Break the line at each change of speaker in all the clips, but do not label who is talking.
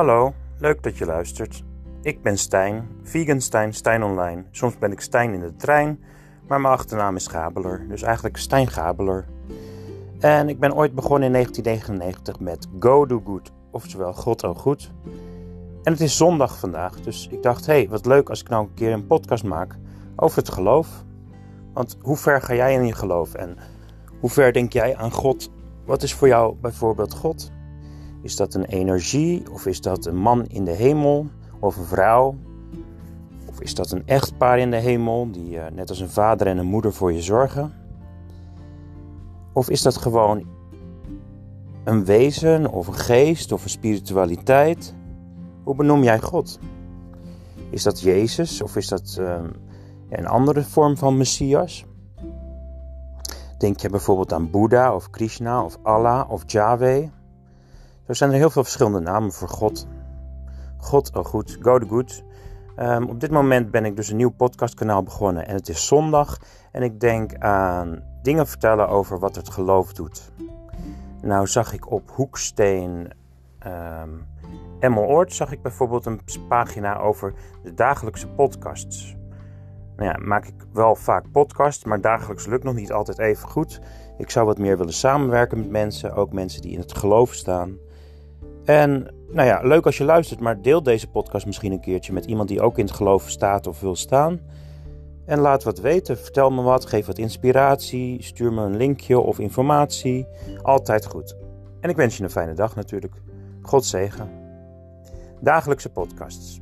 Hallo, leuk dat je luistert. Ik ben Stijn, vegan Stijn, Stijn Online. Soms ben ik Stijn in de trein, maar mijn achternaam is Gabeler, dus eigenlijk Stijn Gabeler. En ik ben ooit begonnen in 1999 met Go Do Good, oftewel God Oh Goed. En het is zondag vandaag, dus ik dacht, hé, hey, wat leuk als ik nou een keer een podcast maak over het geloof. Want hoe ver ga jij in je geloof en hoe ver denk jij aan God? Wat is voor jou bijvoorbeeld God? Is dat een energie of is dat een man in de hemel of een vrouw? Of is dat een echtpaar in de hemel die uh, net als een vader en een moeder voor je zorgen? Of is dat gewoon een wezen of een geest of een spiritualiteit? Hoe benoem jij God? Is dat Jezus of is dat uh, een andere vorm van Messias? Denk je bijvoorbeeld aan Boeddha of Krishna of Allah of Yahweh? Er zijn er heel veel verschillende namen voor God. God, oh goed, go the good. Um, op dit moment ben ik dus een nieuw podcastkanaal begonnen en het is zondag. En ik denk aan dingen vertellen over wat het geloof doet. Nou zag ik op Hoeksteen um, ehm, Emmeloord zag ik bijvoorbeeld een pagina over de dagelijkse podcasts. Nou ja, maak ik wel vaak podcasts, maar dagelijks lukt nog niet altijd even goed. Ik zou wat meer willen samenwerken met mensen, ook mensen die in het geloof staan. En nou ja, leuk als je luistert, maar deel deze podcast misschien een keertje met iemand die ook in het geloof staat of wil staan. En laat wat weten, vertel me wat, geef wat inspiratie, stuur me een linkje of informatie. Altijd goed. En ik wens je een fijne dag natuurlijk. God zegen. Dagelijkse podcasts.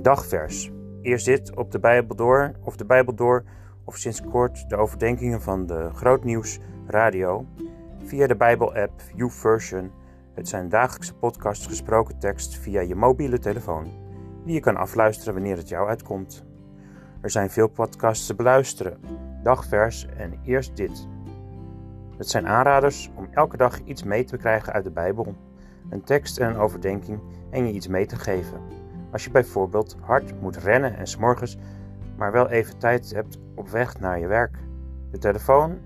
Dagvers. Eerst dit op de Bijbel door, of de Bijbel door, of sinds kort de overdenkingen van de Grootnieuws Radio via de Bijbel-app YouVersion het zijn dagelijkse podcasts gesproken tekst via je mobiele telefoon, die je kan afluisteren wanneer het jou uitkomt. Er zijn veel podcasts te beluisteren, dagvers en eerst dit. Het zijn aanraders om elke dag iets mee te krijgen uit de Bijbel, een tekst en een overdenking en je iets mee te geven. Als je bijvoorbeeld hard moet rennen en s'morgens, maar wel even tijd hebt op weg naar je werk. De telefoon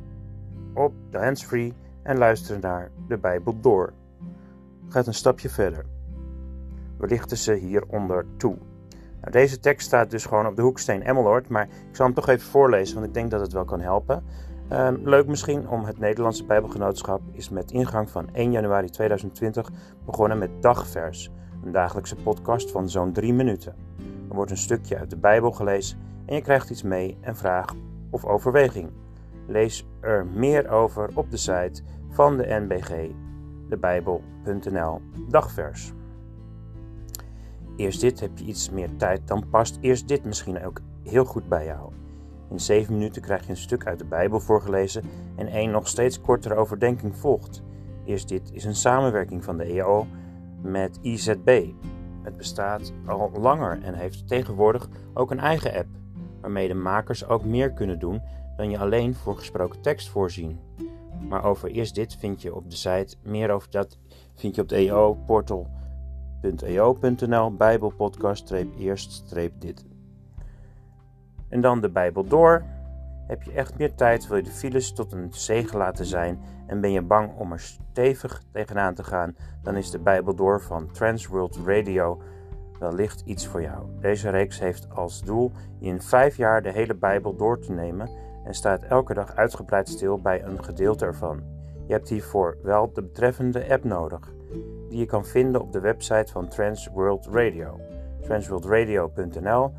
op de handsfree en luisteren naar de Bijbel door gaat een stapje verder. We lichten ze hieronder toe. Nou, deze tekst staat dus gewoon op de hoeksteen Emmeloord, maar ik zal hem toch even voorlezen, want ik denk dat het wel kan helpen. Um, leuk misschien om het Nederlandse Bijbelgenootschap is met ingang van 1 januari 2020 begonnen met Dagvers, een dagelijkse podcast van zo'n 3 minuten. Er wordt een stukje uit de Bijbel gelezen en je krijgt iets mee, een vraag of overweging. Lees er meer over op de site van de NBG debijbel.nl dagvers. Eerst dit heb je iets meer tijd, dan past eerst dit misschien ook heel goed bij jou. In 7 minuten krijg je een stuk uit de Bijbel voorgelezen en één nog steeds kortere overdenking volgt. Eerst dit is een samenwerking van de EO met IZB. Het bestaat al langer en heeft tegenwoordig ook een eigen app, waarmee de makers ook meer kunnen doen dan je alleen voor gesproken tekst voorzien. Maar over eerst dit vind je op de site. Meer over dat vind je op de eo-portal.eo.nl Bijbelpodcast-eerst-dit. En dan de Bijbel door. Heb je echt meer tijd, wil je de files tot een zegen laten zijn en ben je bang om er stevig tegenaan te gaan, dan is de Bijbel door van Transworld Radio wellicht iets voor jou. Deze reeks heeft als doel in vijf jaar de hele Bijbel door te nemen en staat elke dag uitgebreid stil bij een gedeelte ervan. Je hebt hiervoor wel de betreffende app nodig, die je kan vinden op de website van Trans World Radio. transworldradio.nl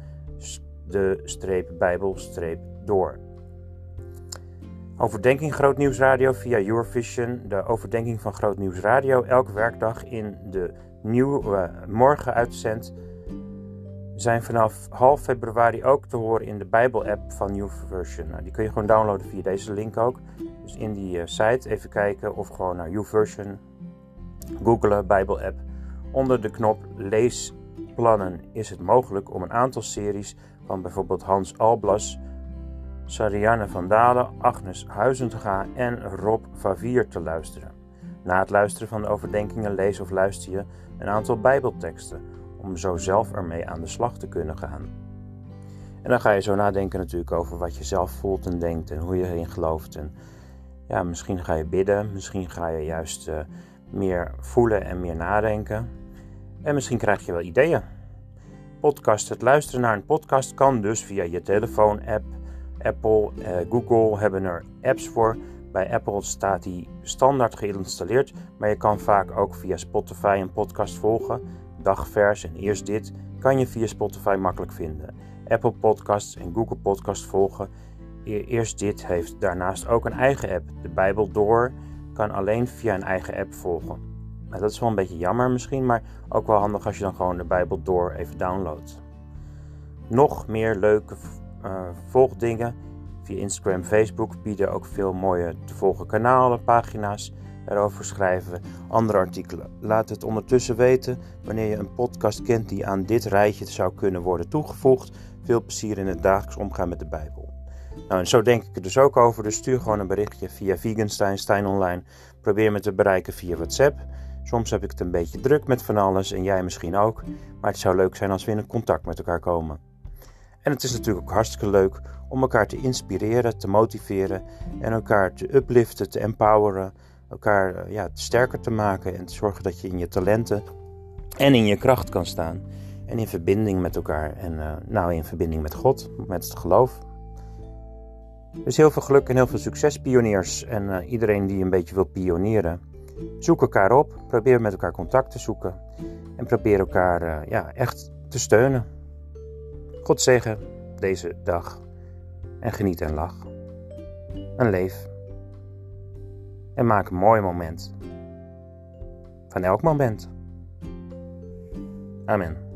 de streep bijbel streep door. Overdenking Groot Nieuws Radio via Eurovision. De overdenking van Groot Nieuws Radio elke werkdag in de nieuwe morgen uitzendt zijn vanaf half februari ook te horen in de Bijbel-app van New Version. Nou, die kun je gewoon downloaden via deze link ook. Dus in die uh, site even kijken of gewoon naar YouVersion, googelen Bijbel-app. Onder de knop leesplannen is het mogelijk om een aantal series van bijvoorbeeld Hans Alblas, Sarianne van Dalen, Agnes Huizenga en Rob Favier te luisteren. Na het luisteren van de overdenkingen lees of luister je een aantal Bijbelteksten om zo zelf ermee aan de slag te kunnen gaan. En dan ga je zo nadenken natuurlijk over wat je zelf voelt en denkt en hoe je erin gelooft. En ja, misschien ga je bidden, misschien ga je juist uh, meer voelen en meer nadenken. En misschien krijg je wel ideeën. Podcast, het luisteren naar een podcast kan dus via je telefoon-app. Apple, eh, Google hebben er apps voor. Bij Apple staat die standaard geïnstalleerd, maar je kan vaak ook via Spotify een podcast volgen. Dagvers en eerst dit kan je via Spotify makkelijk vinden. Apple Podcasts en Google Podcasts volgen. E-, eerst dit heeft daarnaast ook een eigen app. De Bijbel Door kan alleen via een eigen app volgen. Nou, dat is wel een beetje jammer misschien, maar ook wel handig als je dan gewoon de Bijbel Door even downloadt. Nog meer leuke uh, volgdingen via Instagram, Facebook bieden ook veel mooie te volgen kanalen, pagina's erover schrijven, andere artikelen. Laat het ondertussen weten wanneer je een podcast kent die aan dit rijtje zou kunnen worden toegevoegd. Veel plezier in het dagelijks omgaan met de Bijbel. Nou, en zo denk ik er dus ook over. Dus stuur gewoon een berichtje via Veganstein, Stein Online. Probeer me te bereiken via WhatsApp. Soms heb ik het een beetje druk met van alles en jij misschien ook. Maar het zou leuk zijn als we in contact met elkaar komen. En het is natuurlijk ook hartstikke leuk om elkaar te inspireren, te motiveren en elkaar te upliften, te empoweren elkaar eh, ja, sterker te maken en te zorgen dat je in je talenten en in je kracht kan staan. En in verbinding met elkaar en uh, nou in verbinding met God, met het geloof. Dus heel veel geluk en heel veel succes, pioniers. En uh, iedereen die een beetje wil pionieren. Zoek elkaar op, probeer met elkaar contact te zoeken. En probeer elkaar ja, echt te steunen. God zegen deze dag. En geniet en lach. En leef en maak een mooi moment van elk moment. Amen.